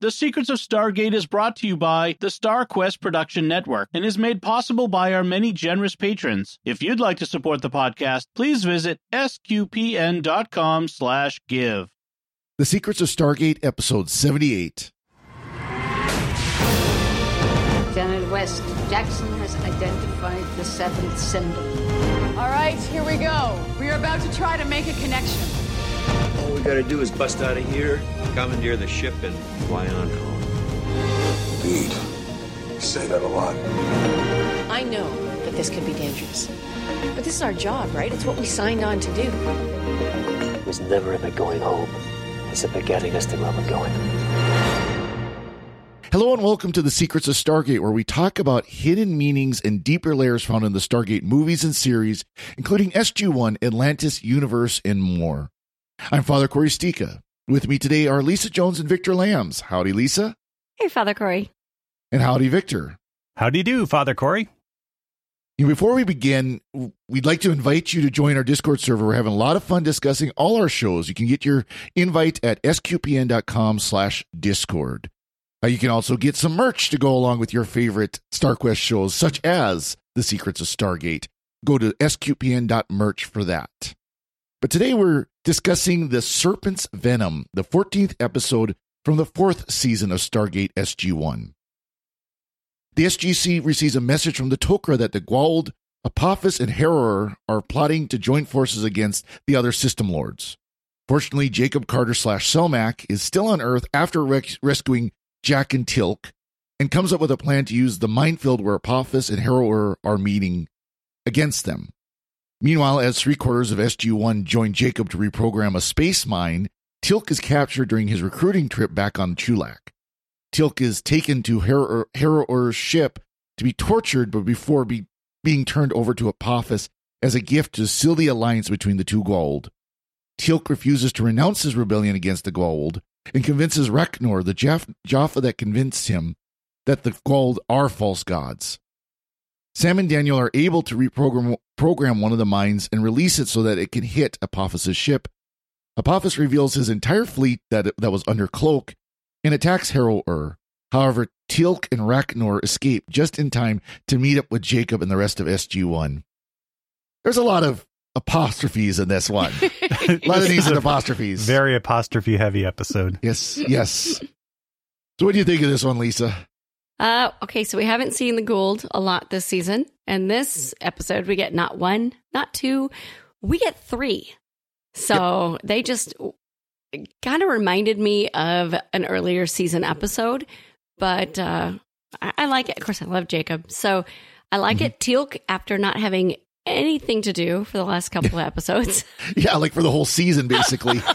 The Secrets of Stargate is brought to you by the StarQuest Production Network and is made possible by our many generous patrons. If you'd like to support the podcast, please visit sqpn.com slash give. The Secrets of Stargate, Episode 78. Janet West, Jackson has identified the seventh symbol. All right, here we go. We are about to try to make a connection. All we gotta do is bust out of here, commandeer the ship, and fly on home. Indeed. You say that a lot. I know that this could be dangerous. But this is our job, right? It's what we signed on to do. It was never about going home. It's about getting us to where we're going. Hello and welcome to the Secrets of Stargate, where we talk about hidden meanings and deeper layers found in the Stargate movies and series, including SG1, Atlantis, Universe, and more. I'm Father Cory Sticha. With me today are Lisa Jones and Victor Lams. Howdy, Lisa. Hey, Father Cory. And howdy, Victor. How do you do, Father Cory? Before we begin, we'd like to invite you to join our Discord server. We're having a lot of fun discussing all our shows. You can get your invite at sqpn.com slash discord. Uh, you can also get some merch to go along with your favorite StarQuest shows, such as The Secrets of Stargate. Go to sqpn.merch for that. But today we're discussing The Serpent's Venom, the 14th episode from the fourth season of Stargate SG1. The SGC receives a message from the Tok'ra that the Goa'uld, Apophis, and Heru'ur are plotting to join forces against the other system lords. Fortunately, Jacob Carter slash Selmak is still on Earth after res- rescuing Jack and Teal'c and comes up with a plan to use the minefield where Apophis and Heru'ur are meeting against them. Meanwhile, as three quarters of SG1 join Jacob to reprogram a space mine, Teal'c is captured during his recruiting trip back on Chulak. Teal'c is taken to Heru'ur- Heru'ur's ship to be tortured, but before be, being turned over to Apophis as a gift to seal the alliance between the two Goa'uld. Teal'c refuses to renounce his rebellion against the Goa'uld and convinces Rak'nor, the Jaff- Jaffa that convinced him, that the Goa'uld are false gods. Sam and Daniel are able to reprogram program one of the mines and release it so that it can hit Apophis' ship. Apophis reveals his entire fleet that, that was under cloak and attacks Heru'ur. However, Teal'c and Rak'nor escape just in time to meet up with Jacob and the rest of SG1. There's a lot of apostrophes in this one. a lot of these are apostrophes. Very apostrophe heavy episode. Yes, yes. So, what do you think of this one, Lisa? Uh, okay, so we haven't seen the Goa'uld a lot this season. And this episode, we get not one, not two, we get three. So yep. they just kind of reminded me of an earlier season episode, but uh, I, I, like it. Of course, I love Jacob. So I like mm-hmm. it. Teal'c, after not having anything to do for the last couple of episodes. yeah, like for the whole season, basically.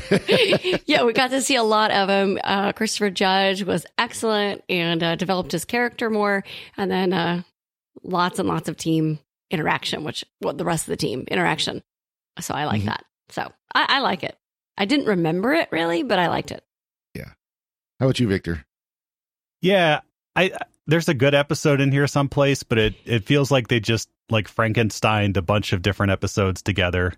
yeah, we got to see a lot of him. Uh, Christopher Judge was excellent and uh, developed his character more, and then uh, lots and lots of team interaction, which well, the rest of the team interaction. So I like mm-hmm. that. So I, I like it. I didn't remember it really, but I liked it. Yeah. How about you, Victor? Yeah, I there's a good episode in here someplace, but it it feels like they just like Frankensteined a bunch of different episodes together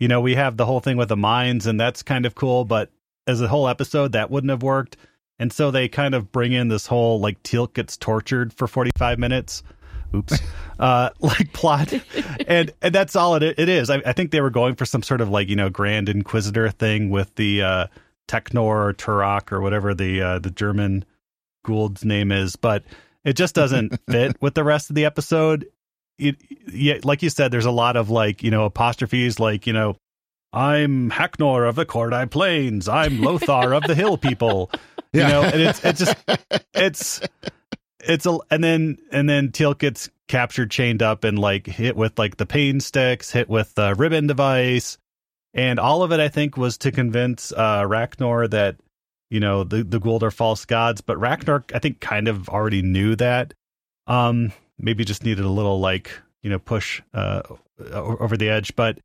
you know, we have the whole thing with the mines, and that's kind of cool, but as a whole episode, that wouldn't have worked. And so they kind of bring in this whole like Teal'c gets tortured for 45 minutes. Oops. uh, like plot. and, and that's all it, it is. I, I think they were going for some sort of like, you know, Grand Inquisitor thing with the, uh, Teknor or Turok or whatever the, uh, the German Goa'uld's name is, but it just doesn't fit with the rest of the episode it, yeah, like you said, there's a lot of like, you know, apostrophes like, you know, I'm Hacknor of the Cordai Plains. I'm Lothar of the Hill People. You yeah. know, and it's it's just it's it's a and then and then Teal'c gets captured, chained up, and like hit with like the pain sticks, hit with the ribbon device, and all of it I think was to convince uh Rak'nor that you know the the Goa'uld are false gods, but Rak'nor I think kind of already knew that. Um, maybe just needed a little like you know push uh, over the edge. But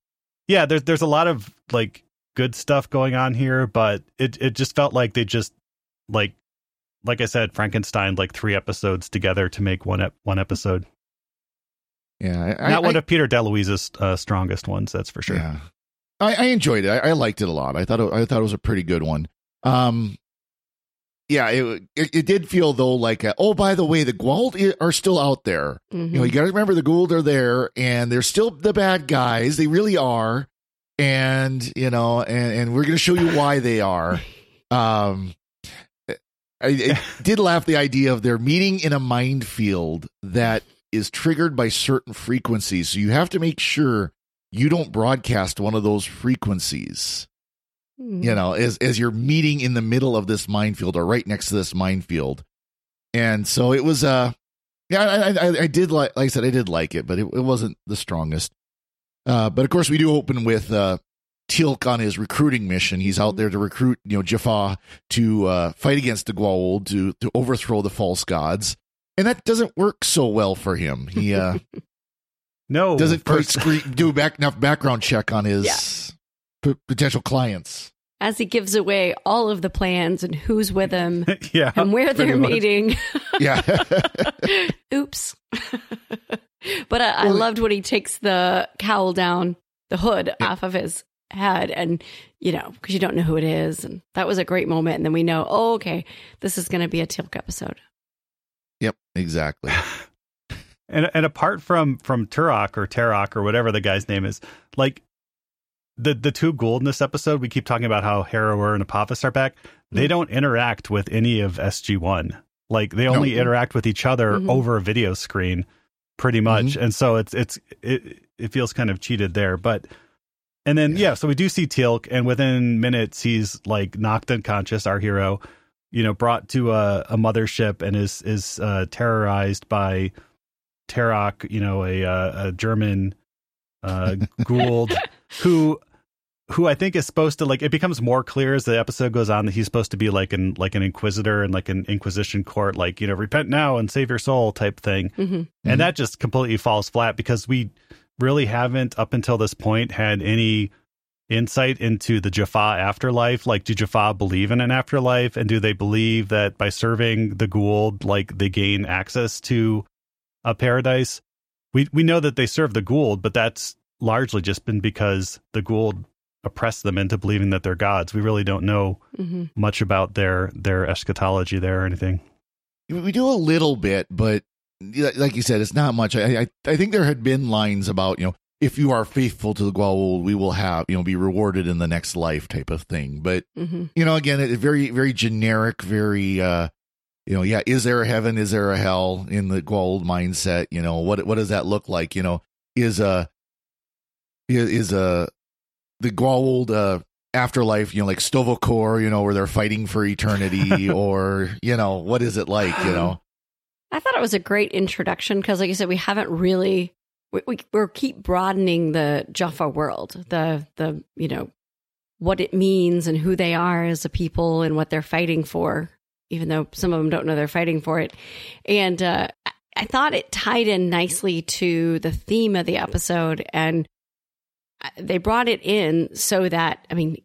yeah, there's there's a lot of like good stuff going on here, but it it just felt like they just like like I said, Frankenstein like three episodes together to make one ep- one episode. Yeah, I, not one I, of Peter DeLuise's uh, strongest ones, that's for sure. Yeah, I, I enjoyed it. I, I, liked it a lot. I thought it, I thought it was a pretty good one. Um, yeah, it, it, it did feel though like, a, oh, by the way, the Goa'uld are still out there. Mhm. You know, you got to remember the Goa'uld are there, and they're still the bad guys. They really are, and you know, and, and we're going to show you why they are. Um, I, I did laugh the idea of they're meeting in a minefield that is triggered by certain frequencies. So you have to make sure you don't broadcast one of those frequencies Mhm. you know, as as you're meeting in the middle of this minefield or right next to this minefield. And so it was uh yeah, I I, I did like like I said, I did like it, but it, it wasn't the strongest. Uh but of course we do open with uh Teal'c on his recruiting mission. He's out there to recruit, you know, Jaffa to uh fight against the Goa'uld to to overthrow the false gods. And that doesn't work so well for him. He uh No, doesn't quite screen, do back enough background check on his p- potential clients. As he gives away all of the plans and who's with him yeah, and where they're much. meeting. Yeah. Oops. but I, I loved when he takes the cowl down, the hood off of his head, and you know, because you don't know who it is, and that was a great moment. And then we know, oh, okay, this is going to be a Teal'c episode. yep, exactly. And and apart from from Turok or Terok or whatever the guy's name is, like the the two Goa'uld in this episode, we keep talking about how Heru'ur and Apophis are back. They don't interact with any of SG One. Like they only No. interact with each other Mhm. over a video screen, pretty much. And so it's it's it it feels kind of cheated there, but. And then yeah, so we do see Teal'c, and within minutes he's like knocked unconscious. Our hero, you know, brought to a, a mothership and is is uh, terrorized by Terok, you know, a uh, a German uh, Goa'uld who who I think is supposed to like it becomes more clear as the episode goes on that he's supposed to be like an like an inquisitor and like an inquisition court like you know repent now and save your soul type thing hmm and that just completely falls flat because we really haven't up until this point had any insight into the Jaffa afterlife. Like, do Jaffa believe in an afterlife, and do they believe that by serving the Goa'uld, like they gain access to a paradise? We we know that they serve the Goa'uld, but that's largely just been because the Goa'uld oppressed them into believing that they're gods. We really don't know hmm much about their their eschatology there or anything. We do a little bit, but like you said, it's not much. I, I I think there had been lines about you know if you are faithful to the Goa'uld, we will have you know be rewarded in the next life type of thing. But hmm you know, again, it very very generic, very uh you know, yeah, is there a heaven? Is there a hell in the Goa'uld mindset? You know, what what does that look like? You know, is a is, is a the Goa'uld uh afterlife, you know, like Sto-vo-kor, you know, where they're fighting for eternity, or you know, what is it like? You know, I thought it was a great introduction because, like you said, we haven't really we, we we keep broadening the Jaffa world, the the you know what it means and who they are as a people and what they're fighting for, even though some of them don't know they're fighting for it. And uh, I- thought it tied in nicely to the theme of the episode, and they brought it in so that I mean,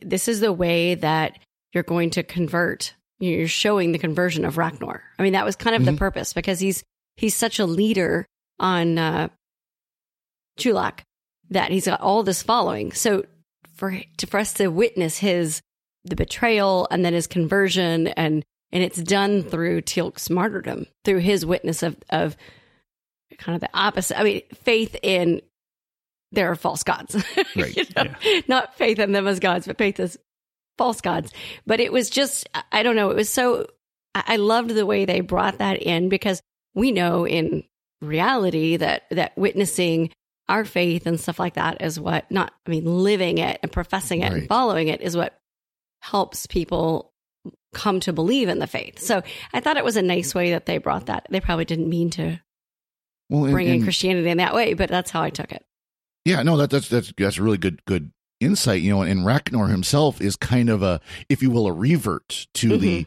this is the way that you're going to convert. You're showing the conversion of Rak'nor. I mean, that was kind of the Mhm. purpose because he's he's such a leader on uh, Chulak that he's got all this following. So for to, for us to witness his the betrayal and then his conversion and and it's done through Teal'c's martyrdom, through his witness of of kind of the opposite. I mean, faith in there are false gods, Right. You know? Not faith in them as gods, but faith as false gods. But it was just, I- don't know, it was so. I loved the way they brought that in because we know in reality that that witnessing our faith and stuff like that is what not I mean living it and professing it and following it is what helps people come to believe in the faith. So I thought it was a nice way that they brought that. They probably didn't mean to well, and- bring in and- Christianity in that way, but that's how I took it. Yeah, no, that, that's that's that's really good good insight. You know, and Rak'nor himself is kind of a, if you will, a revert to the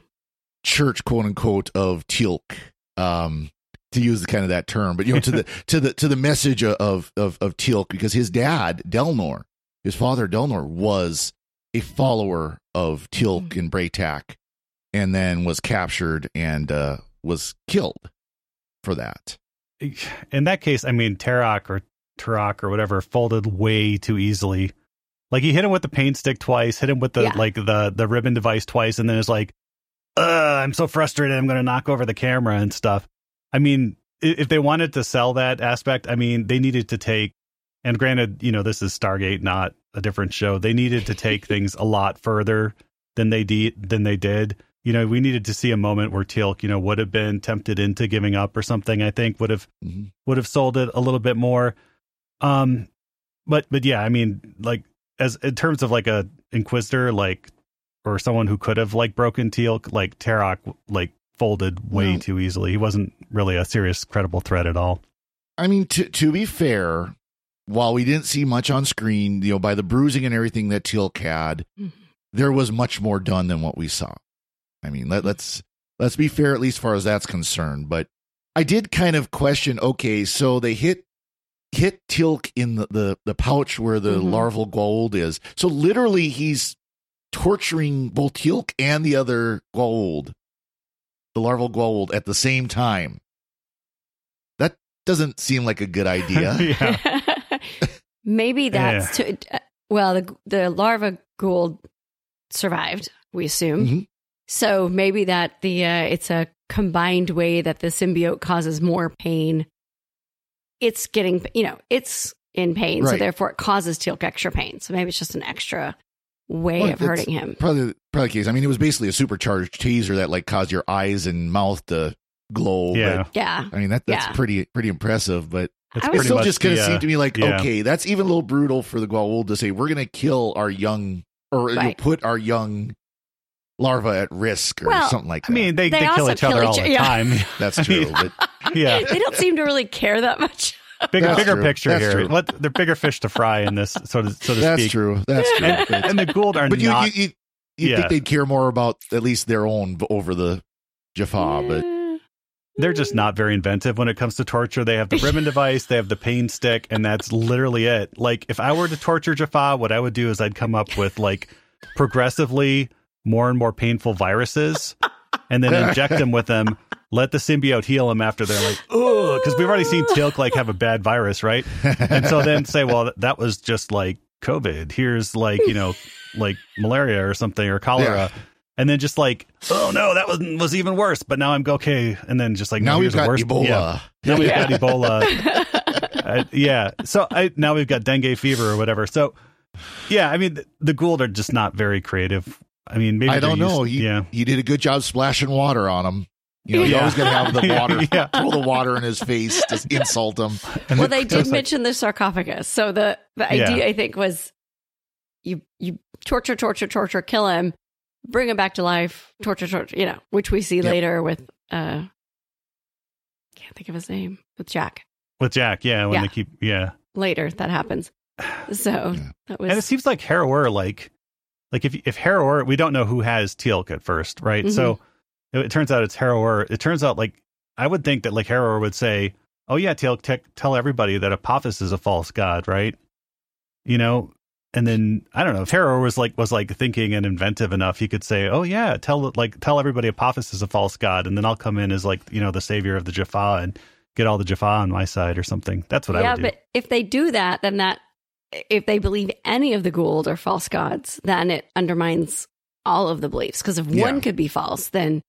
church, quote unquote, of Teal'c, um, to use the kind of that term. But you know, to the to the to the message of of of Teal'c, because his dad Delnor, his father Delnor, was a follower of Teal'c in Bra'tac, and then was captured and uh, was killed for that. in that case, I mean, Terok or Turok or whatever folded way too easily. Like he hit him with the paint stick twice, hit him with the Yeah. like the the ribbon device twice, and then it's like, uh, I'm so frustrated. I'm going to knock over the camera and stuff. I mean, if they wanted to sell that aspect, I mean, they needed to take, and granted, you know, this is Stargate, not a different show. They needed to take things a lot further than they did. Than they did. You know, we needed to see a moment where Teal'c, you know, would have been tempted into giving up or something. I think would have Mhm. would have sold it a little bit more. Um, but but yeah, I mean, like as in terms of like a inquisitor, like or someone who could have like broken Teal'c, like Tarok, like folded way Well- too easily. He wasn't really a serious, credible threat at all. I mean, to to be fair, while we didn't see much on screen, you know, by the bruising and everything that Teal'c had, Mhm. there was much more done than what we saw. I mean, let, let's let's be fair, at least as far as that's concerned. But I did kind of question. Okay, so they hit hit Teal'c in the the, the pouch where the Mhm. larval Goa'uld is. So literally, he's torturing both Teal'c and the other Goa'uld, the larval Goa'uld, at the same time. That doesn't seem like a good idea. Maybe that's to, uh, well, the the larva Goa'uld survived, we assume. Mhm. So maybe that the uh, it's a combined way that the symbiote causes more pain. It's getting, you know, it's in pain, so therefore it causes Teal'c extra pain. So maybe it's just an extra way Well, of hurting him. Probably, probably the case. I mean, it was basically a supercharged taser that like caused your eyes and mouth to glow. Yeah. But, Yeah, I mean that that's Yeah. pretty pretty impressive. But It's I it was- still just kind of the, uh, seemed to me like yeah. okay, that's even a little brutal for the Goa'uld to say we're going to kill our young or you know, Right. put our young larva at risk or Well, something like that. I mean, they, They they, kill also each other kill all each- the yeah. time. that's true. but yeah. they don't seem to really care that much. Bigger, That's bigger true. picture That's here. true. What they're bigger fish to fry in this, so to so to that's speak. true. That's true. And, and the Goa'uld are but you not. you you you Yeah. think they'd care more about at least their own over the Jaffa, but Eh, they're just not very inventive when it comes to torture. They have the ribbon device, they have the pain stick, and that's literally it. Like, if I were to torture Jaffa, what I would do is I'd come up with like progressively more and more painful viruses and then inject them with them. Let the symbiote heal him after they're like, oh, because we've already seen Teal'c like have a bad virus, right? And so then say, well, that was just like COVID. Here's like, you know, like malaria or something or cholera. And then just like, oh no, that was was even worse. But now I'm okay. And then just like now no, we've got worse, Ebola. Yeah. Now we've Yeah. got Ebola. Uh, yeah. So I now we've got dengue fever or whatever. So yeah, I mean the, the Goa'uld are just not very creative. I mean, maybe I don't know. used- He, yeah. he did a good job splashing water on him. You know, you always got to have the water, Yeah. throw the water in his face, just insult him. And well, it- they did it's like- mention the sarcophagus. So the the Yeah. idea I think was you you torture, torture, torture, kill him, bring him back to life, torture, torture. You know, which we see Yep. later with uh, can't think of his name with Jack. with Jack. Yeah, when Yeah. they keep yeah. Later that happens. So Yeah. that And it seems like Heru'ur, like, like if if Heru'ur, we don't know who has Teal'c at first, right? So Mm-hmm. It, it turns out it's Heru'ur. It turns out like I would think that like Heru'ur would say, "Oh yeah, Teal'c, te- tell everybody that Apophis is a false god, right?" You know, and then I don't know if Heru'ur was like was like thinking and inventive enough, he could say, "Oh yeah, tell like tell everybody Apophis is a false god," and then I'll come in as like you know the savior of the Jaffa and get all the Jaffa on my side or something. That's what I would do. Yeah, but if they do that, then that if they believe any of the Goa'uld are false gods, then it undermines all of the beliefs. Because if Yeah. one could be false, then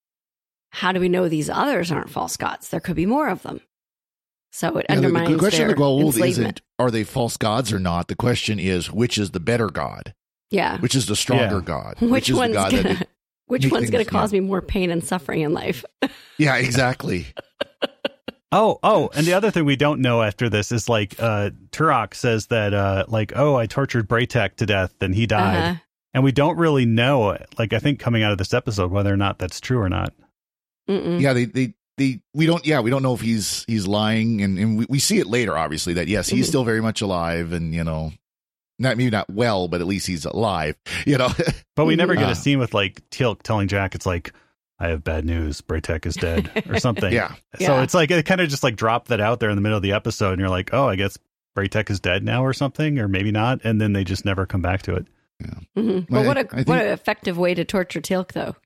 how do we know these others aren't false gods? There could be more of them. So it Yeah, the, the question their of the Goa'uld isn't are they false gods or not. The question is which is the better god, Yeah, which is the stronger Yeah. god, which, is one's the god gonna that. which one's gonna things- cause me more pain and suffering in life? yeah, exactly. Oh, oh, and the other thing we don't know after this is like uh Turok says that uh like, oh, I tortured Bra'tac to death and he died. Uh-huh. And we don't really know, like I think coming out of this episode, whether or not that's true or not. Mm-mm. Yeah, they they they we don't. Yeah, we don't know if he's he's lying, and and we, we see it later. Obviously, that yes, he's Mhm. still very much alive, and you know, not maybe not well, but at least he's alive. You know, But we never get Uh. a scene with like Teal'c telling Jack it's like, I have bad news, Bra'tac is dead or something. yeah. So Yeah. it's like it kind of just like dropped that out there in the middle of the episode and you're like, Oh, I guess Bra'tac is dead now or something, or maybe not, and then they just never come back to it. Mhm. Well, But what I- a I think- what an effective way to torture Teal'c, though.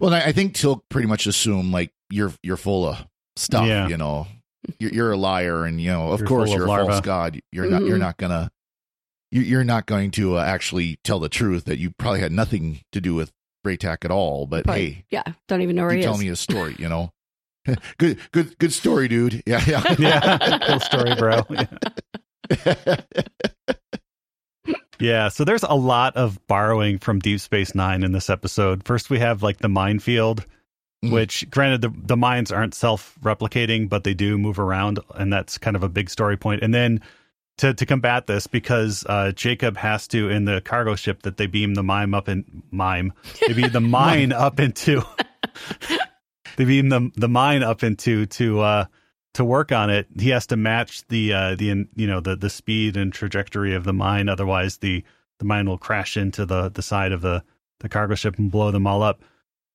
Well, I, I think Teal'c pretty much assumed like you're you're full of stuff. Yeah. You know, you're, you're a liar, and you know, of You're course, of you're a false god. You're not. Mhm. You're not gonna. you- You're not going to uh, actually tell the truth that you probably had nothing to do with Bra'tac at all, but Probably- hey, yeah, don't even know where you he tell is. me a story, you know. good, good, good story, dude. Yeah, yeah. Yeah, cool story, bro. Yeah, so there's a lot of borrowing from Deep Space Nine in this episode. First, we have like the minefield, Mhm. which, granted, the, the mines aren't self replicating, but they do move around, and that's kind of a big story point. And then to, to combat this, because uh, Jacob has to, in the cargo ship that they beam the mime up in mime, they beam the mine up into, they beam the the mine up into to uh, to work on it, he has to match the uh, the you know the the speed and trajectory of the mine. Otherwise, the the mine will crash into the the side of the the cargo ship and blow them all up.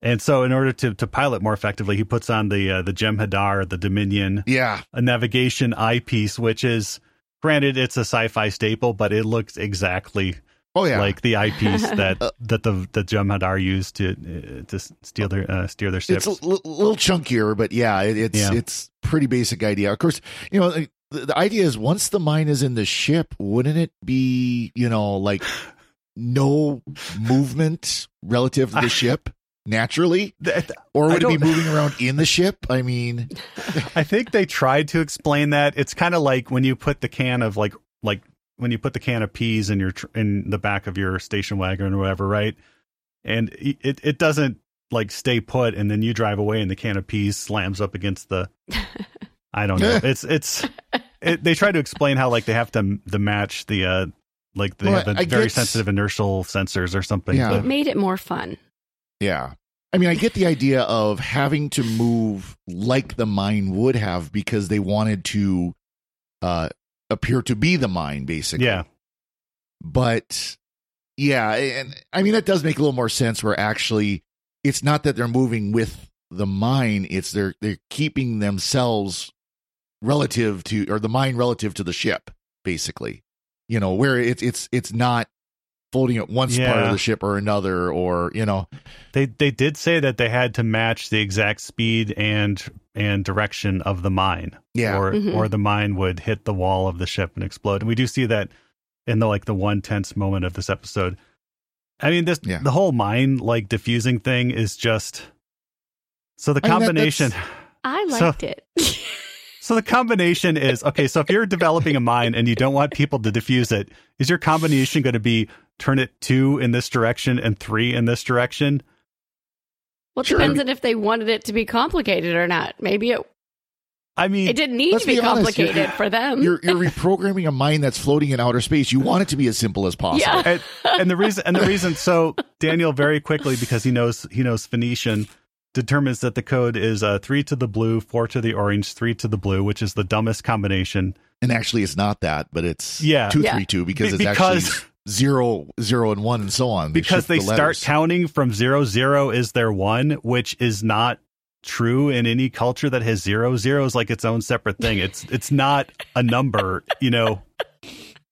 And so, in order to to pilot more effectively, he puts on the uh, the Jem'Hadar, the Dominion, yeah. a navigation eyepiece, which is granted it's a sci-fi staple, but it looks exactly Oh yeah. like the eyepiece that that the the Jem'Hadar used to uh, to steal their uh, steer their ships. it's a l- little chunkier, but yeah, it, it's Yeah. it's pretty basic idea. Of course, you know the, the idea is once the mine is in the ship, wouldn't it be you know like no movement relative to the ship naturally, That- or would it be moving around in the ship? I mean, I think they tried to explain that. It's kind of like when you put the can of like like when you put the can of peas in your tr- in the back of your station wagon or whatever, right? And it it doesn't like stay put, and then you drive away, and the can of peas slams up against the. I don't know. It's it's it, they try to explain how like they have to the match the uh like they Well, have a I very get- sensitive inertial sensors or something. Yeah. It made it more fun. yeah. I mean, I get the idea of having to move like the mine would have because they wanted to uh appear to be the mine, basically. yeah. but yeah and i mean that does make a little more sense where actually it's not that they're moving with the mine it's they're they're keeping themselves relative to or the mine relative to the ship basically you know where it's it's it's not folding at one part of the ship or another or you know They they did say that they had to match the exact speed and and direction of the mine. Yeah. Or Mhm. or the mine would hit the wall of the ship and explode. And we do see that in the like the one tense moment of this episode. I mean this Yeah. the whole mine like diffusing thing is just so the I mean, that- combination that's- I So- liked it. so the combination is okay, so if you're developing a mine and you don't want people to diffuse it, is your combination going to be turn it two in this direction and three in this direction? Well, it Sure. depends on if they wanted it to be complicated or not. Maybe it, I mean it didn't need to be, be honest, complicated for them. you're you're reprogramming a mind that's floating in outer space you want it to be as simple as possible Yeah. and, and the reason and the reason so Daniel very quickly because he knows he knows Phoenician determines that the code is uh, three to the blue, four to the orange, three to the blue, which is the dumbest combination. and actually it's not that but it's Yeah. two Yeah. three two because Be- it's because- actually zero zero and one and so on because they the start counting from zero zero is their one, which is not true in any culture that has zero zero is like its own separate thing. It's it's not a number, you know.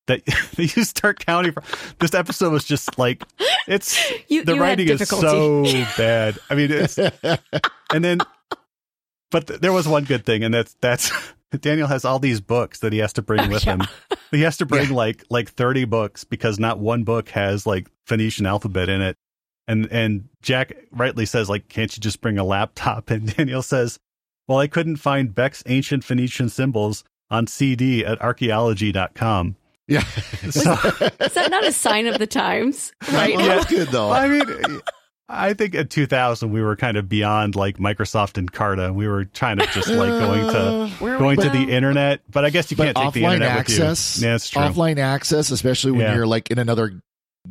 That you start counting from this episode was just like it's You- the you writing is so bad. I mean, it's and then but th- there was one good thing and that's that's daniel has all these books that he has to bring Oh, with yeah. him he has to bring like like 30 books because not one book has like phoenician alphabet in it. And and jack rightly says like can't you just bring a laptop? And daniel says well i couldn't find beck's ancient phoenician symbols on cd at archaeology.com yeah so Is that not a sign of the times? Right. Well, that's good though I mean, I think in 2000 we were kind of beyond like Microsoft Encarta. We were trying to just like going to uh, Where going we to the internet, but I guess you but can't take the offline internet access with you. Yeah, that's true. offline access especially when Yeah. you're like in another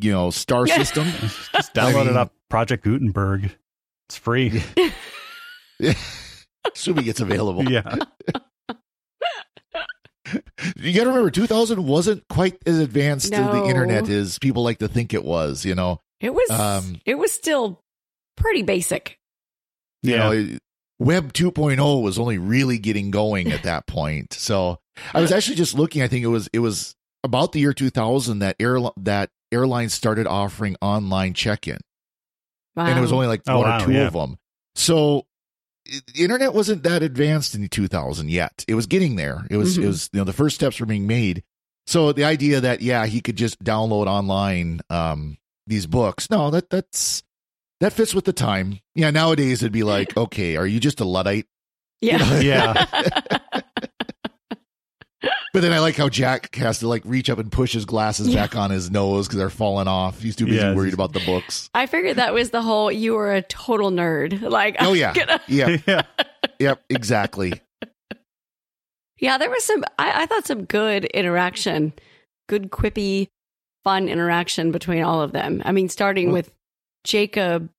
you know star system Just download I mean- it up. Project Gutenberg. It's free. assuming it's available yeah. you gotta remember 2000 wasn't quite as advanced as the internet is people like to think it was you know It was. Um, it was still pretty basic. you Yeah. know it- web 2.0 was only really getting going at that point so i was actually just looking i think it was it was about the year 2000 that airline that airlines started offering online check-in Wow. and it was only like Oh, one wow, or two yeah. of them so i- the internet wasn't that advanced in 2000 yet it was getting there it was Mhm. it was you know the first steps were being made so the idea that yeah he could just download online um these books no that that's that fits with the time. Yeah, nowadays it'd be like, okay, are you just a luddite? Yeah. Yeah. But then I like how Jack has to like reach up and push his glasses Yeah. back on his nose because they're falling off. He's too busy Yeah, worried about the books. I figured that was the whole you were a total nerd. Like, Oh yeah, gonna- yeah, yeah. yep, exactly. yeah, there was some, I, I thought some good interaction, good, quippy, fun interaction between all of them. I mean, starting Well- with Jacob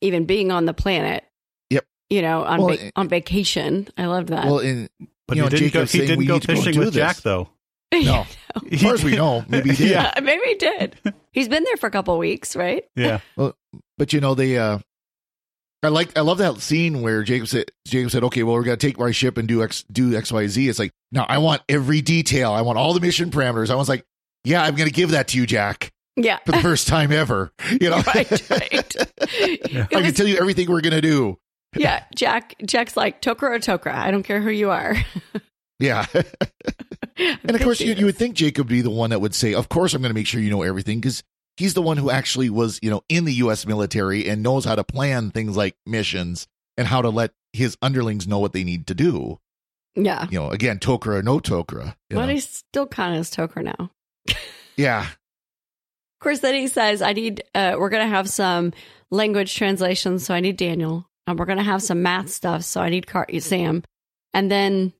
even being on the planet. Yep. You know, on, Well, va- on vacation. I loved that. Well, in But You he know, didn't go. He saying didn't go need go and fishing do with Jack though. no, as far as we know, maybe he did. Yeah. Yeah, maybe he did. He's been there for a couple weeks, right? Yeah. But you know, they uh I like I love that scene where Jacob said Jacob said, Okay, well we're gonna take my ship and do X do XYZ. It's like, no, I want every detail. I want all the mission parameters. I was like, Yeah, I'm gonna give that to you, Jack, Yeah. for the first time ever. You know right, right. It I can tell you everything we're gonna do. yeah, Jack. Jack's like Tok'ra or Tok'ra. I don't care who you are. Yeah. and of course you, you would think Jacob would be the one that would say, Of course I'm gonna make sure you know everything, because he's the one who actually was, you know, in the US military and knows how to plan things like missions and how to let his underlings know what they need to do. Yeah. you know, again, Tok'ra or no Tok'ra. But know. he still kind of is Tok'ra now. yeah, Of course, then he says, I need, uh, we're going to have some language translations. So I need Daniel. And we're going to have some math stuff. So I need Car- Sam. And then,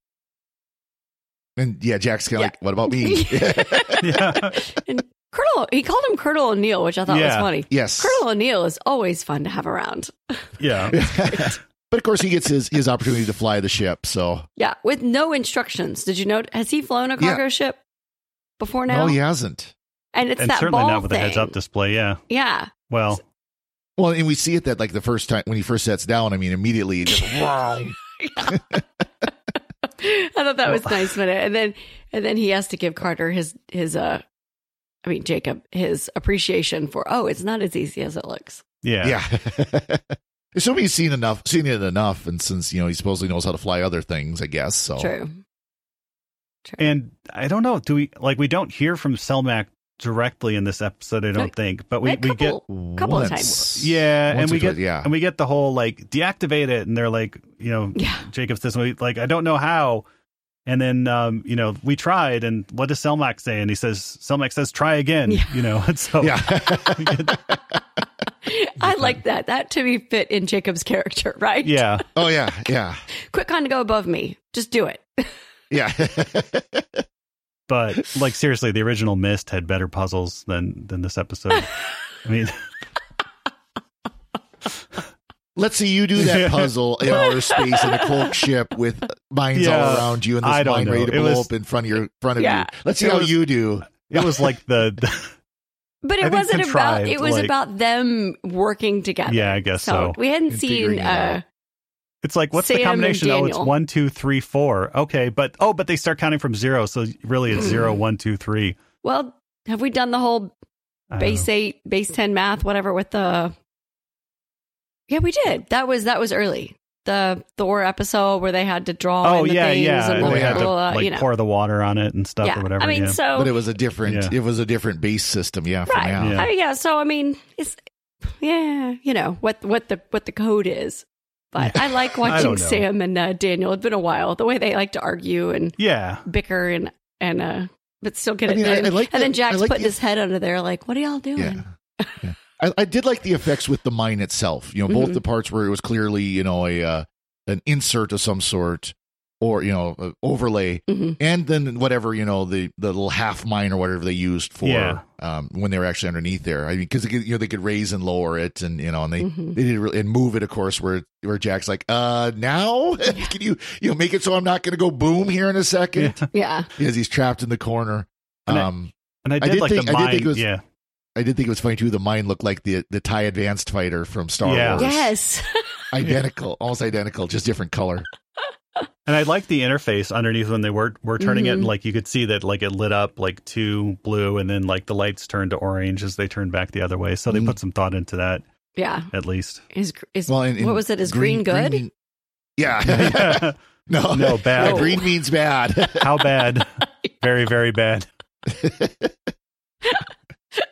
and yeah, Jack's kind of Yeah. like, what about me? Yeah. and Colonel, he called him Colonel O'Neill, which I thought was funny. yes, Colonel O'Neill is always fun to have around. Yeah. but of course he gets his his opportunity to fly the ship. So Yeah. With no instructions. Did you know? Has he flown a Yeah. cargo ship before now? no, he hasn't. And it's and that certainly ball not with a heads up display. Yeah. Yeah. Well, Well, and we see it that like the first time when he first sets down. I mean, immediately it just I thought that was nice minute. And then and then he has to give Carter his his uh I mean Jacob his appreciation for oh it's not as easy as it looks. yeah. yeah. Assuming he's seen enough, seen it enough, and since you know he supposedly knows how to fly other things, I guess. So True. True. And I don't know. Do we like we don't hear from Selmak directly in this episode? I don't Like, think, but we, a we get couple, couple of times. yeah, Once and we get twice, yeah. and we get the whole like deactivate it, and they're like, you know, Yeah. Jacob says we like I don't know how, and then um, you know we tried, and what does Selmak say? And he says Selmak says try again, Yeah. you know, and so yeah. get- I like that. That to me fit in Jacob's character, right? yeah, oh yeah, yeah, Quick kind of go above me. Just do it. yeah. But like seriously, the original Myst had better puzzles than than this episode. I mean, Let's see you do that puzzle in outer space in a cloak ship with mines Yeah. all around you and this I don't ready to blow was- up in front of your front of Yeah. you. Let's see It how was- you do. it was like the, the But it think wasn't about it was like- about them working together. yeah, I guess so. we hadn't And seen uh out. It's like what's Sam the combination? Oh, it's one, two, three, four. Okay, but oh, but they start counting from zero, so really it's zero, hmm. one, two, three. well, have we done the whole base eight, base ten math, whatever with the Yeah, we did. That was that was early. The Thor episode where they had to draw Oh in the yeah, yeah. and And they had to blah, blah, like you know. pour the water on it and stuff yeah. or whatever. I mean, yeah. so But it was a different Yeah. it was a different base system, yeah, right. Yeah. I mean, yeah, so I mean, it's yeah, you know, what what the what the code is. But I like watching don't. Sam and uh, Daniel. It's been a while. The way they like to argue and yeah, bicker and and uh but still get I it mean, I- done. I like and then the- Jack's like putting the- his head under there like, what are y'all doing? Yeah. yeah. I, I did like the effects with the mine itself. You know, both Mhm. the parts where it was clearly, you know, a uh, an insert of some sort or, you know, a overlay Mhm. and then whatever, you know, the the little half mine or whatever they used for Yeah. um when they were actually underneath there. I mean, cuz you know they could raise and lower it and you know, and they Mhm. they did really, and move it of course where where Jack's like, "Uh, now can you you know make it so I'm not going to go boom here in a second yeah. Yeah. because he's trapped in the corner." And I- um And I did, did like think- the I did think it was- yeah, I did think it was funny too. The mine looked like the the TIE advanced fighter from Star Yeah. Wars. Yes. identical, almost identical, just different color. And I like the interface underneath when they were were turning it, and Mhm. like you could see that like it lit up like two blue, and then like the lights turned to orange as they turned back the other way. So they Mhm. put some thought into that yeah. at least. Is is Well, and, and what was it? Is green, good? mean- yeah. Yeah. no, No, bad. Yeah, green means bad. How bad? very, very bad.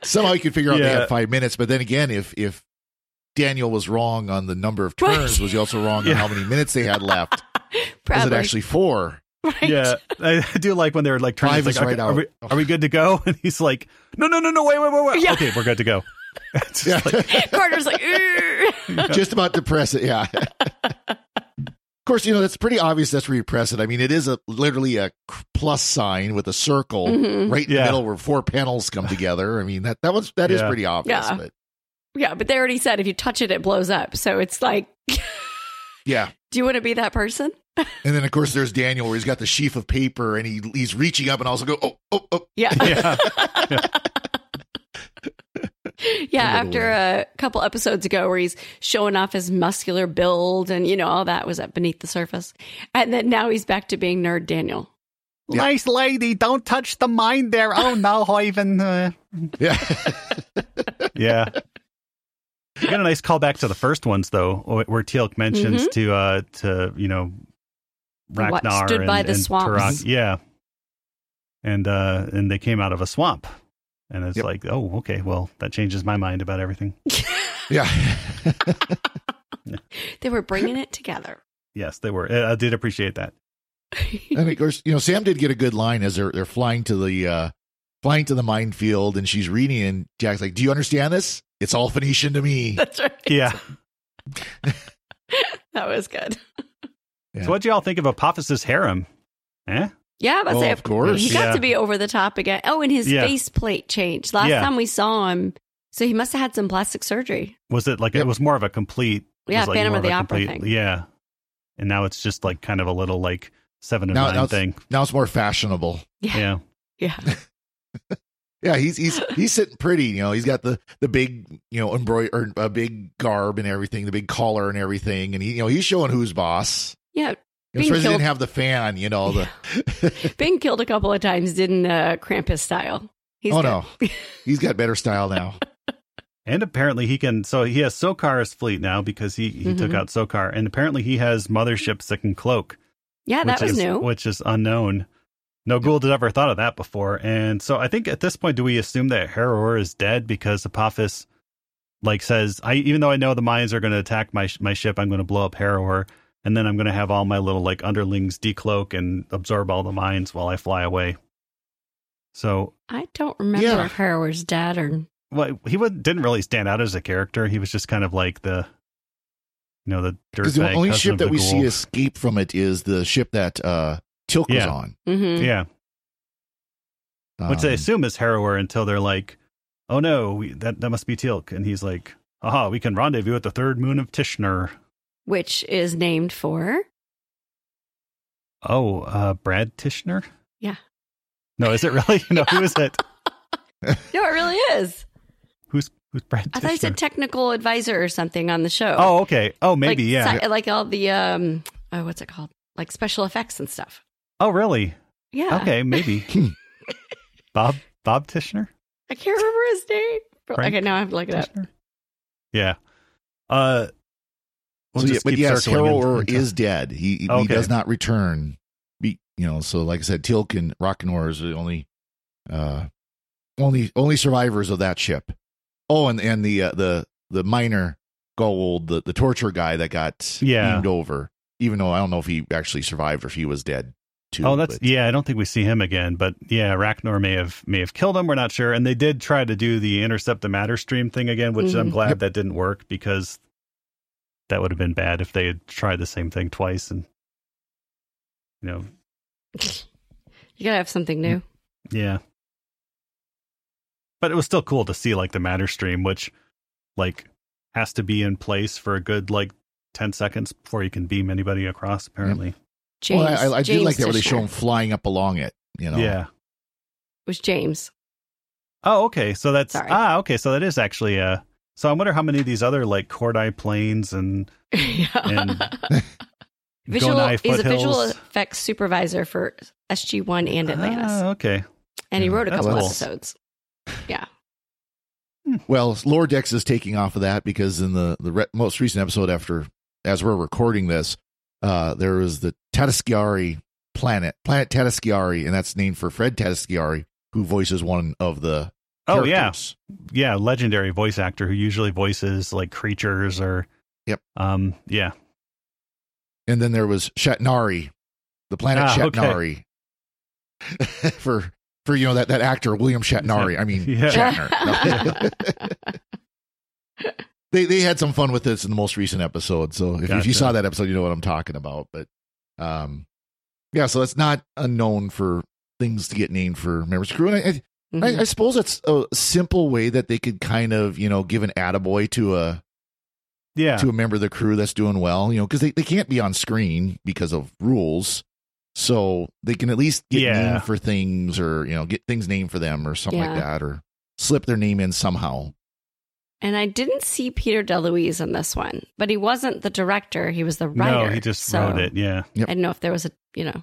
Somehow you could figure out they Yeah. had five minutes, but then again, if if Daniel was wrong on the number of turns. Was he also wrong Yeah. on how many minutes they had left? Was Probably. it actually four? right? Yeah, I do like when they're like trying Five to is like, right okay, are, we, out. are we good to go? And he's like, no, no, no, no, wait, wait, wait, wait. Yeah. Okay, we're good to go. Just Yeah. like- Carter's like, "Ugh." Just about to press it. Yeah. of course, you know that's pretty obvious. That's where you press it. I mean, it is a literally a plus sign with a circle Mhm. right in Yeah. the middle where four panels come together. I mean that that was that is Yeah. pretty obvious. Yeah. But yeah, but they already said if you touch it, it blows up. So it's like, yeah. do you want to be that person? And then of course there's Daniel where he's got the sheaf of paper and he he's reaching up and also go oh oh oh Yeah. yeah, yeah, little after way. a couple episodes ago where he's showing off his muscular build and, you know, all that was up beneath the surface. And then now he's back to being nerd Daniel. Yeah. nice lady, don't touch the mine there. Oh no, Hoyven. Uh, yeah yeah. You got a nice callback to the first ones though, where Teal'c mentions Mhm. to uh to you know What Rak'nor stood and, by the and swamps. Turok. Yeah, and uh and they came out of a swamp, and it's Yep. like, oh, okay, well that changes my mind about everything. yeah They were bringing it together. Yes, they were. I I did appreciate that. and of course you know Sam did get a good line as they're they're flying to the uh flying to the minefield and she's reading and Jack's like do you understand this it's all Phoenician to me That's right. Yeah. That was good. Yeah. So what do y'all think of Apophis's harem? Eh? Yeah, but Oh, say of course. he got Yeah. to be over the top again. Oh, and his Yeah. faceplate changed. Last Yeah. time we saw him, so he must have had some plastic surgery. Was it like Yep. it was more of a complete? Yeah, like Phantom of the a Opera complete- thing. Yeah, and now it's just like kind of a little like seven of Now- nine now it's- thing. now it's more fashionable Yeah, Yeah. Yeah, he's he's he's sitting pretty. You know, he's got the the big you know embroider a big garb and everything, the big collar and everything, and he you know he's showing who's boss. Yeah. Being surprised he killed- didn't have the fan. You know the. Being killed a couple of times didn't uh, cramp his style. He's oh good. no, he's got better style now. and apparently he can. So he has Sokar's fleet now because he he took Mhm. out Sokar, and apparently he has motherships that can cloak. Yeah, that which was is, new. which is unknown. No Goa'uld had ever thought of that before, and so I think at this point, do we assume that Heru'ur is dead because Apophis, like, says, "I even though I know the mines are going to attack my my ship, I'm going to blow up Heru'ur, and then I'm going to have all my little like underlings decloak and absorb all the mines while I fly away." So, I don't remember Yeah. if Heru'ur's dead or. well, he would, didn't really stand out as a character. He was just kind of like the, you know, the Because the only ship that the we see escape from it is the ship that uh Teal'c was Yeah. on. Mhm. yeah. which they Um, assume is Heru'ur until they're like, "Oh no, we, that that must be Teal'c," and he's like, "Aha, we can rendezvous at the third moon of Tishnar." Which is named for. Oh, uh, Brad Tichenor? Yeah. No, is it really? no, who is it? No, it really is. Who's who's Brad? I thought he said technical advisor or something on the show. Oh, okay. Oh, maybe like, yeah. si- like all the um, oh, what's it called? Like special effects and stuff. oh, really? Yeah. Okay, maybe. Bob Bob Tichenor. I can't remember his name. Frank okay, now I have to look it up. Yeah. Uh. We'll so yeah, just but yes, circling Heru'ur is dead. He he does not return. Be, you know, so like I said, Teal'c and Rak'nor is the only uh only only survivors of that ship. Oh, and and the uh, the the minor Goa'uld, the the torture guy that got Yeah. beamed over. Even though I don't know if he actually survived or if he was dead too. Oh, that's but- yeah. I don't think we see him again, but yeah, Rak'nor may have may have killed him. We're not sure. And they did try to do the intercept the matter stream thing again, which I'm Mhm. glad Yep. that didn't work because that would have been bad if they had tried the same thing twice. And you know, You gotta have something new. yeah. But it was still cool to see like the matter stream, which like has to be in place for a good like ten seconds before you can beam anybody across. Apparently, James. well, I, I, I did James like that where they show him flying up along it. You know, yeah. It was James. Oh, okay. So that's Sorry. ah, okay. So that is actually uh so I wonder how many of these other like Cordai planes and And visual. Gonai He's a visual effects supervisor for SG One and Atlantis, Ah, okay. and he yeah, wrote a that's couple cool. episodes. Yeah. Well, Lower Decks is taking off of that because in the the re- most recent episode, after as we're recording this, uh, there was the Tataskiari planet, planet Tataskiari, and that's named for Fred Tatasciore, who voices one of the Oh yeah, characters. yeah, legendary voice actor who usually voices like creatures or. Yep. Um. Yeah. And then there was Shatnari, the planet Ah, okay. Shatnari. for for you know that that actor William Shatnari. I mean Yeah. Shatner. No. they they had some fun with this in the most recent episode. So if, if you saw that episode, you know what I'm talking about. But um, yeah. So that's not unknown for things to get named for members of crew. And I, I, Mhm. I, I suppose that's a simple way that they could kind of you know give an attaboy to a Yeah. to a member of the crew that's doing well, you know, because they, they can't be on screen because of rules. So they can at least get Yeah. named for things or, you know, get things named for them or something like that or slip their name in somehow. And I didn't see Peter DeLuise in this one, but he wasn't the director. He was the writer. no, he just So wrote it. Yeah. Yep. I didn't know if there was a, you know,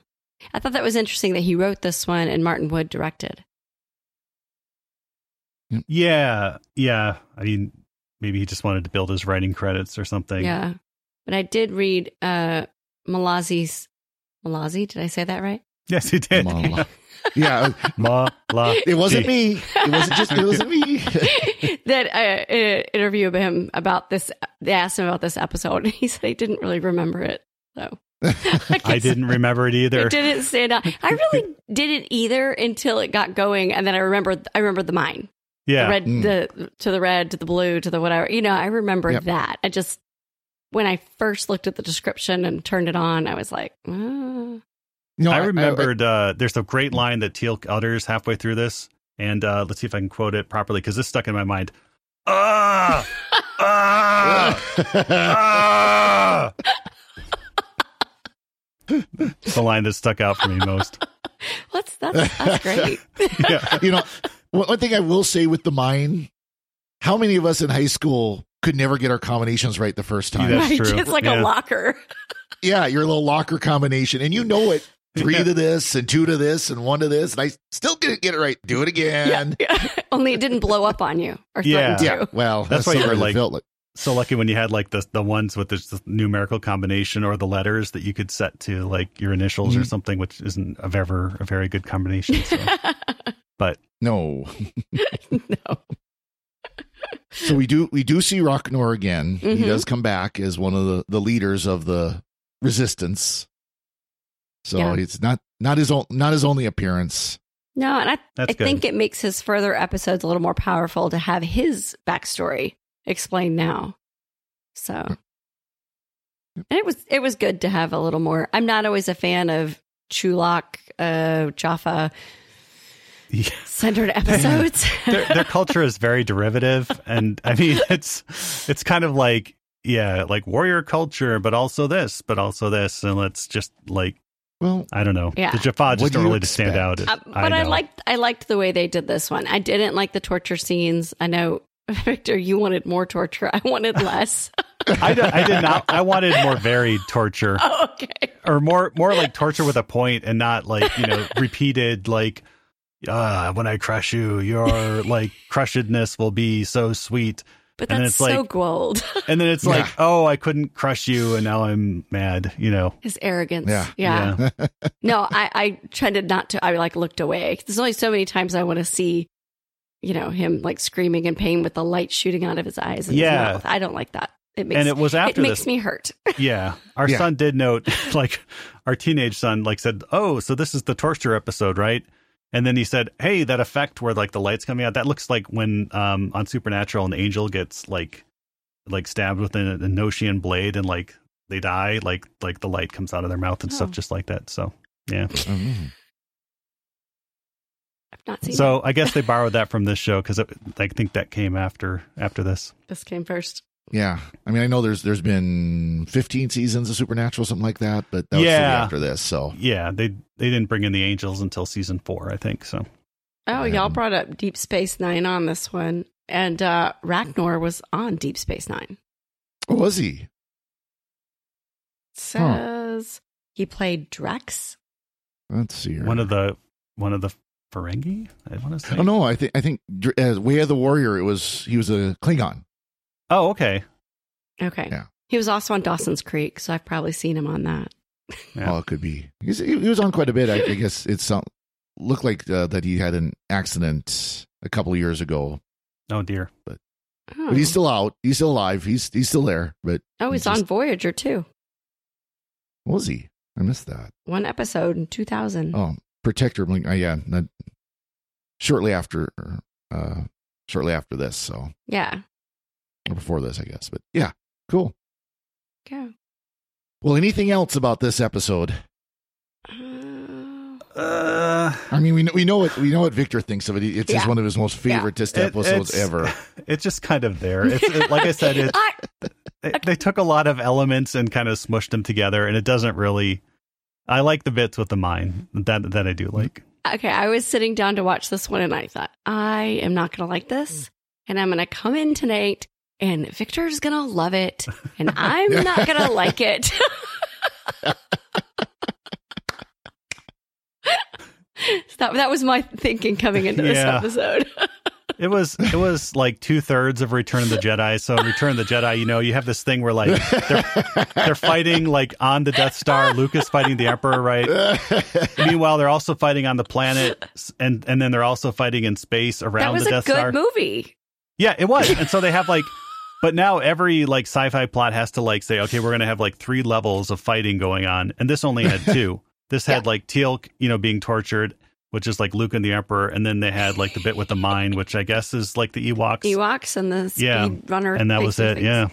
I thought that was interesting that he wrote this one and Martin Wood directed. Yeah. Yeah. I mean, maybe he just wanted to build his writing credits or something. Yeah. But I did read uh Mallozzi's Malazi, did I say that right? Yes, he did. Mala. yeah. Ma la. It wasn't me. It wasn't just, it wasn't me. that uh, uh, interview of him about this they asked him about this episode and he said he didn't really remember it. So I didn't remember it either. It didn't stand out. I really didn't either until it got going, and then I remembered. I remembered the mine, Yeah. the red, Mm. the to the red, to the blue, to the whatever. You know, I remember Yep. that. I just when I first looked at the description and turned it on, I was like, "Uh, You know, I remembered uh, there's a great line that Teal'c utters halfway through this, and uh, let's see if I can quote it properly because this stuck in my mind. Ah, ah, ah. The line that stuck out for me most. "What's that's that's great." Yeah. you know, one one thing I will say with the mine, how many of us in high school could never get our combinations right the first time? Yeah. That's right, true. it's like Yeah. a locker. yeah, your little locker combination, and you know it. Three Yeah. to this and two to this and one to this, and I still didn't get it right. Do it again. Yeah. Only it didn't blow up on you or Yeah. threaten Yeah, to. well, That's why you're way it like- felt like. So lucky when you had like the the ones with this, this numerical combination or the letters that you could set to like your initials or Mhm. something, which isn't ever a very good combination. So. but No, no. so we do we do see Rak'nor again. He Mhm. does come back as one of the the leaders of the resistance. So Yeah. it's not not his own not his only appearance. No, and I, That's I think it makes his further episodes a little more powerful to have his backstory explained now. So, and it was it was good to have a little more. I'm not always a fan of Chulak, uh, Jaffa yeah. centered episodes. their, their culture is very derivative and i mean it's it's kind of like yeah like warrior culture but also this but also this and let's just like Well, i don't know Yeah. the jaffa just do don't really just stand out as, Uh, but I, know. liked I liked the way they did this one. I didn't like the torture scenes. I know Victor, you wanted more torture. I wanted less. I, did, I did not i wanted more varied torture oh, okay. or more more like torture with a point and not like you know repeated like ah when i crush you your like crushedness will be so sweet But And then that's it's so like- gold. and then it's Yeah. like oh i couldn't crush you and now i'm mad you know His arrogance. Yeah. Yeah. No, I, I tried to not to. I like looked away. There's only so many times I want to see, you know, him like screaming in pain with the light shooting out of his eyes. And Yeah. his mouth. I don't like that. It makes and it was after it after makes me hurt. Yeah. Our Yeah. son did note, like, our teenage son, like, said, Oh, so this is the torture episode, right? And then he said, Hey, that effect where, like, the light's coming out, that looks like when um on Supernatural an angel gets, like, like stabbed with an, an Notian blade and, like, they die, like, like the light comes out of their mouth and Oh. stuff just like that. So, yeah. Mhm. I've not seen So I guess they borrowed that from this show because I think that came after after this. This came first. Yeah. I mean, I know there's there's been 15 seasons of Supernatural, something like that, but that was Yeah. after this. So Yeah, they they didn't bring in the angels until season four, I think. So Oh, I y'all brought up Deep Space Nine on this one, and uh Rak'nor was on Deep Space Nine. was he? Says he played Drex. Let's see here. one of the one of the Ferengi, I want to say. Oh no, I think I think Dr- uh, Way of the Warrior. It was he was a Klingon. Oh, okay. Okay. Yeah. He was also on Dawson's Creek, so I've probably seen him on that. Yeah. Oh, it could be. He's, he, he was on quite a bit. I, I guess it some, looked like uh, that he had an accident a couple of years ago, Oh dear. but Oh, he's still out. He's still alive. He's he's still there. But oh he's he just- on Voyager too. was he? I missed that. One episode in 2000. Oh, Protector. Blink. Uh, yeah, not, shortly after, uh, shortly after this. So Yeah. Or before this, I guess. But yeah, cool. Yeah. Well, anything else about this episode? Uh, Uh, I mean, we know, we know what we know what Victor thinks of it. It's just one of his most favoriteest It- episodes it's- ever. it's just kind of there. It's it, like I said, it's I, they, they took a lot of elements and kind of smushed them together, and it doesn't really. I like the bits with the mine that that I do like. okay, I was sitting down to watch this one and I thought, I am not going to like this. And I'm going to come in tonight and Victor's going to love it. And I'm not going to like it. that, that was my thinking coming into this Yeah. episode. It was it was like two thirds of Return of the Jedi. So Return of the Jedi, you know, you have this thing where like they're they're fighting like on the Death Star, Lucas fighting the Emperor, right? Meanwhile, they're also fighting on the planet, and and then they're also fighting in space that around was the a Death good Star. movie. Yeah, it was. And so they have like, but now every like sci-fi plot has to like say, okay, we're gonna have like three levels of fighting going on, and this only had two. This had like Teal'c, you know, being tortured, which is like Luke and the Emperor, and then they had like the bit with the mine, which I guess is like the Ewoks. Ewoks and the speed Yeah, runner. and that was it. things. Yeah,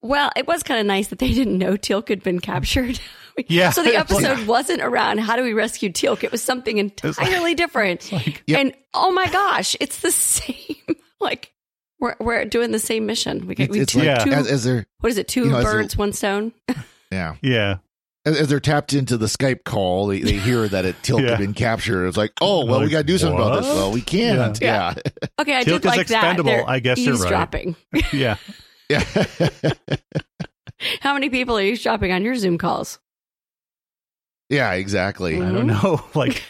Well, it was kind of nice that they didn't know Teal'c had been captured. Yeah. So the episode wasn't around how do we rescue Teal'c? It was something entirely different. like- Yep. And oh my gosh, it's the same. like we're we're doing the same mission. We get It's, we it's two, like two- as, as they're what is it? Two you know, birds, one stone. yeah yeah. as, as they're tapped into the Skype call, they, they hear that it Teal'c Yeah. had been captured. It's like, oh well, we got to do something about this. Well, we can't. Yeah, Okay, I Teal'c did is like that. They're I guess you're right. eavesdropping. Yeah. yeah. How many people are you eavesdropping on your Zoom calls? yeah, exactly. I don't mm-hmm. know. Like,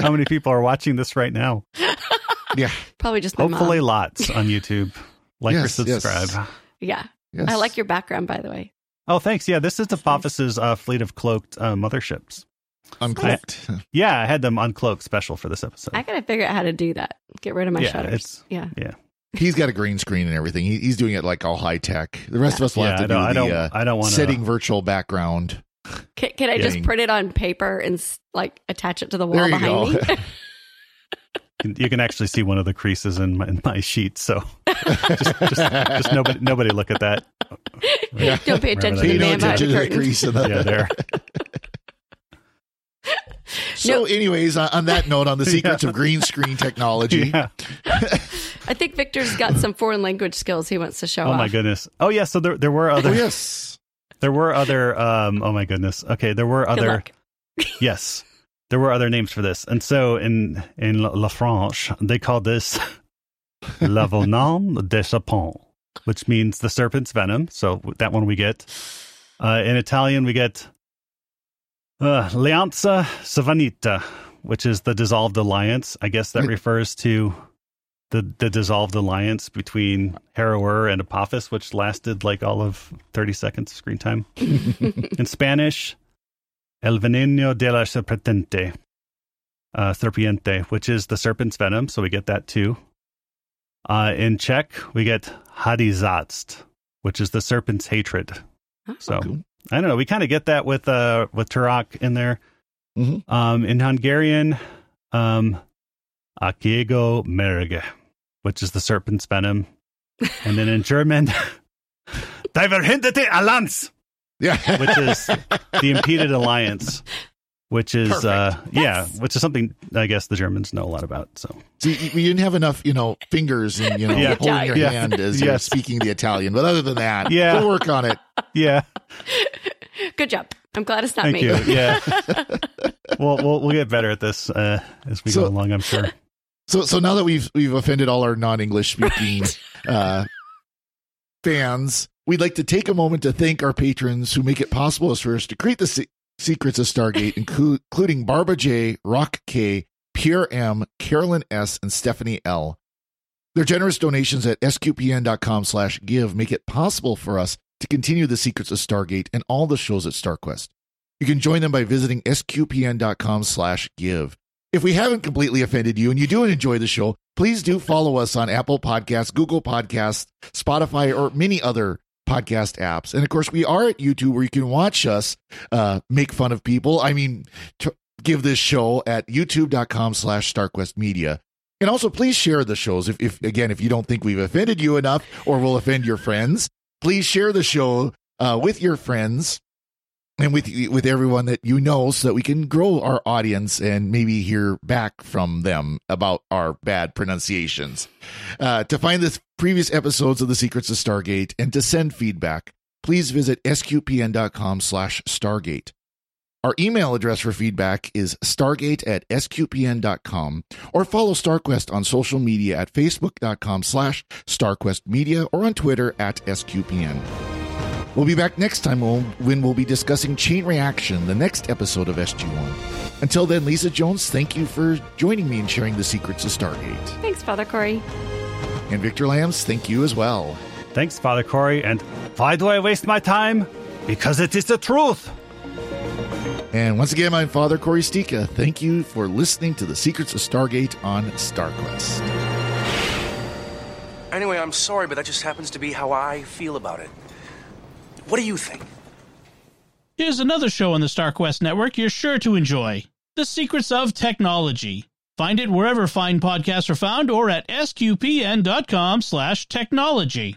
how many people are watching this right now? Yeah, Probably just my Hopefully, mom. lots on YouTube. Like Yes, or yes. subscribe. Yeah, yes. I like your background, by the way. Oh, thanks. Yeah, this is Apophis's uh, fleet of cloaked uh, motherships. uncloaked. Yeah, I had them uncloaked special for this episode. I gotta figure out how to do that. Get rid of my Yeah, shutters. it's- Yeah. yeah. He's got a green screen and everything. He, he's doing it like all high tech. The rest of us will Yeah, have to I don't- I do don't- the uh, I don't wanna- setting virtual background. Can, can I Yeah. just print it on paper and like attach it to the wall There you behind go. me? You can actually see one of the creases in my, in my sheet. So just, just, just nobody, nobody look at that. Don't pay attention to Pay the no attention to the crease. In the, Yeah, there. So, anyways, on, on that note, on the secrets of green screen technology, Yeah. I think Victor's got some foreign language skills he wants to show Oh off. my goodness. Oh yeah. So there, there were oh other, yes, there were other. Um. Oh my goodness. Okay. There were Good other. luck. yes, there were other names for this, and so in in La, La Franche, they called this La Venom de Serpent, which means the serpent's venom. So that one we get. Uh, in Italian, we get uh, Leanza Savanita, which is the dissolved alliance. I guess that refers to the the dissolved alliance between Heru'ur and Apophis, which lasted like all of thirty seconds of screen time. in Spanish, El veneno de la serpiente, uh, serpiente, which is the serpent's venom. So we get that too. Uh, in Czech, we get Hadizatst, which is the serpent's hatred. So Cool. I don't know. We kind of get that with uh with Turok in there. Mhm. Um, in Hungarian, um, Akiego Merge, which is the serpent's venom, and then in German, Diverhinderte Allianz, yeah, which is the impeded alliance, which is uh yeah, which is something I guess the Germans know a lot about. So See, we didn't have enough, you know, fingers and you know, Yeah. holding your Yeah. hand as you're speaking the Italian. But other than that, Yeah. we'll work on it. yeah, Good job. I'm glad it's not thank me. you. Yeah, we'll we'll we'll get better at this uh, as we So- go along. I'm sure. So, so now that we've we've offended all our non-English speaking uh, fans, we'd like to take a moment to thank our patrons who make it possible for us to create the se- secrets of Stargate, inclu- including Barbara J, Rock K, Pierre M, Carolyn S, and Stephanie L. Their generous donations at sqpn.com/give make it possible for us to continue the secrets of Stargate and all the shows at StarQuest. You can join them by visiting sqpn.com/give. If we haven't completely offended you and you do enjoy the show, please do follow us on Apple Podcasts, Google Podcasts, Spotify, or many other podcast apps. And of course, we are at YouTube where you can watch us uh, make fun of people. I mean, t- give this show at youtube.com slash StarQuest Media. And also, please share the shows. If, if again, if you don't think we've offended you enough or will offend your friends, please share the show uh, with your friends and with with everyone that you know, so that we can grow our audience and maybe hear back from them about our bad pronunciations. Uh, to find the previous episodes of the Secrets of Stargate and to send feedback, please visit sqpn.com/stargate. Our email address for feedback is stargate at sqpn.com or follow StarQuest on social media at facebook.com slash starquestmedia or on Twitter at sqpn. We'll be back next time when we'll be discussing Chain Reaction, the next episode of SG1. Until then, Lisa Jones, thank you for joining me and sharing the secrets of Stargate. Thanks, Father Cory. And Victor Lams, thank you as well. Thanks, Father Cory. And why do I waste my time? Because it is the truth. And once again, I'm Father Cory Sticha. Thank you for listening to the Secrets of Stargate on StarQuest. Anyway, I'm sorry, but that just happens to be how I feel about it. What do you think? Here's another show on the StarQuest network you're sure to enjoy The Secrets of Technology. Find it wherever fine podcasts are found or at sqpn.com slash technology.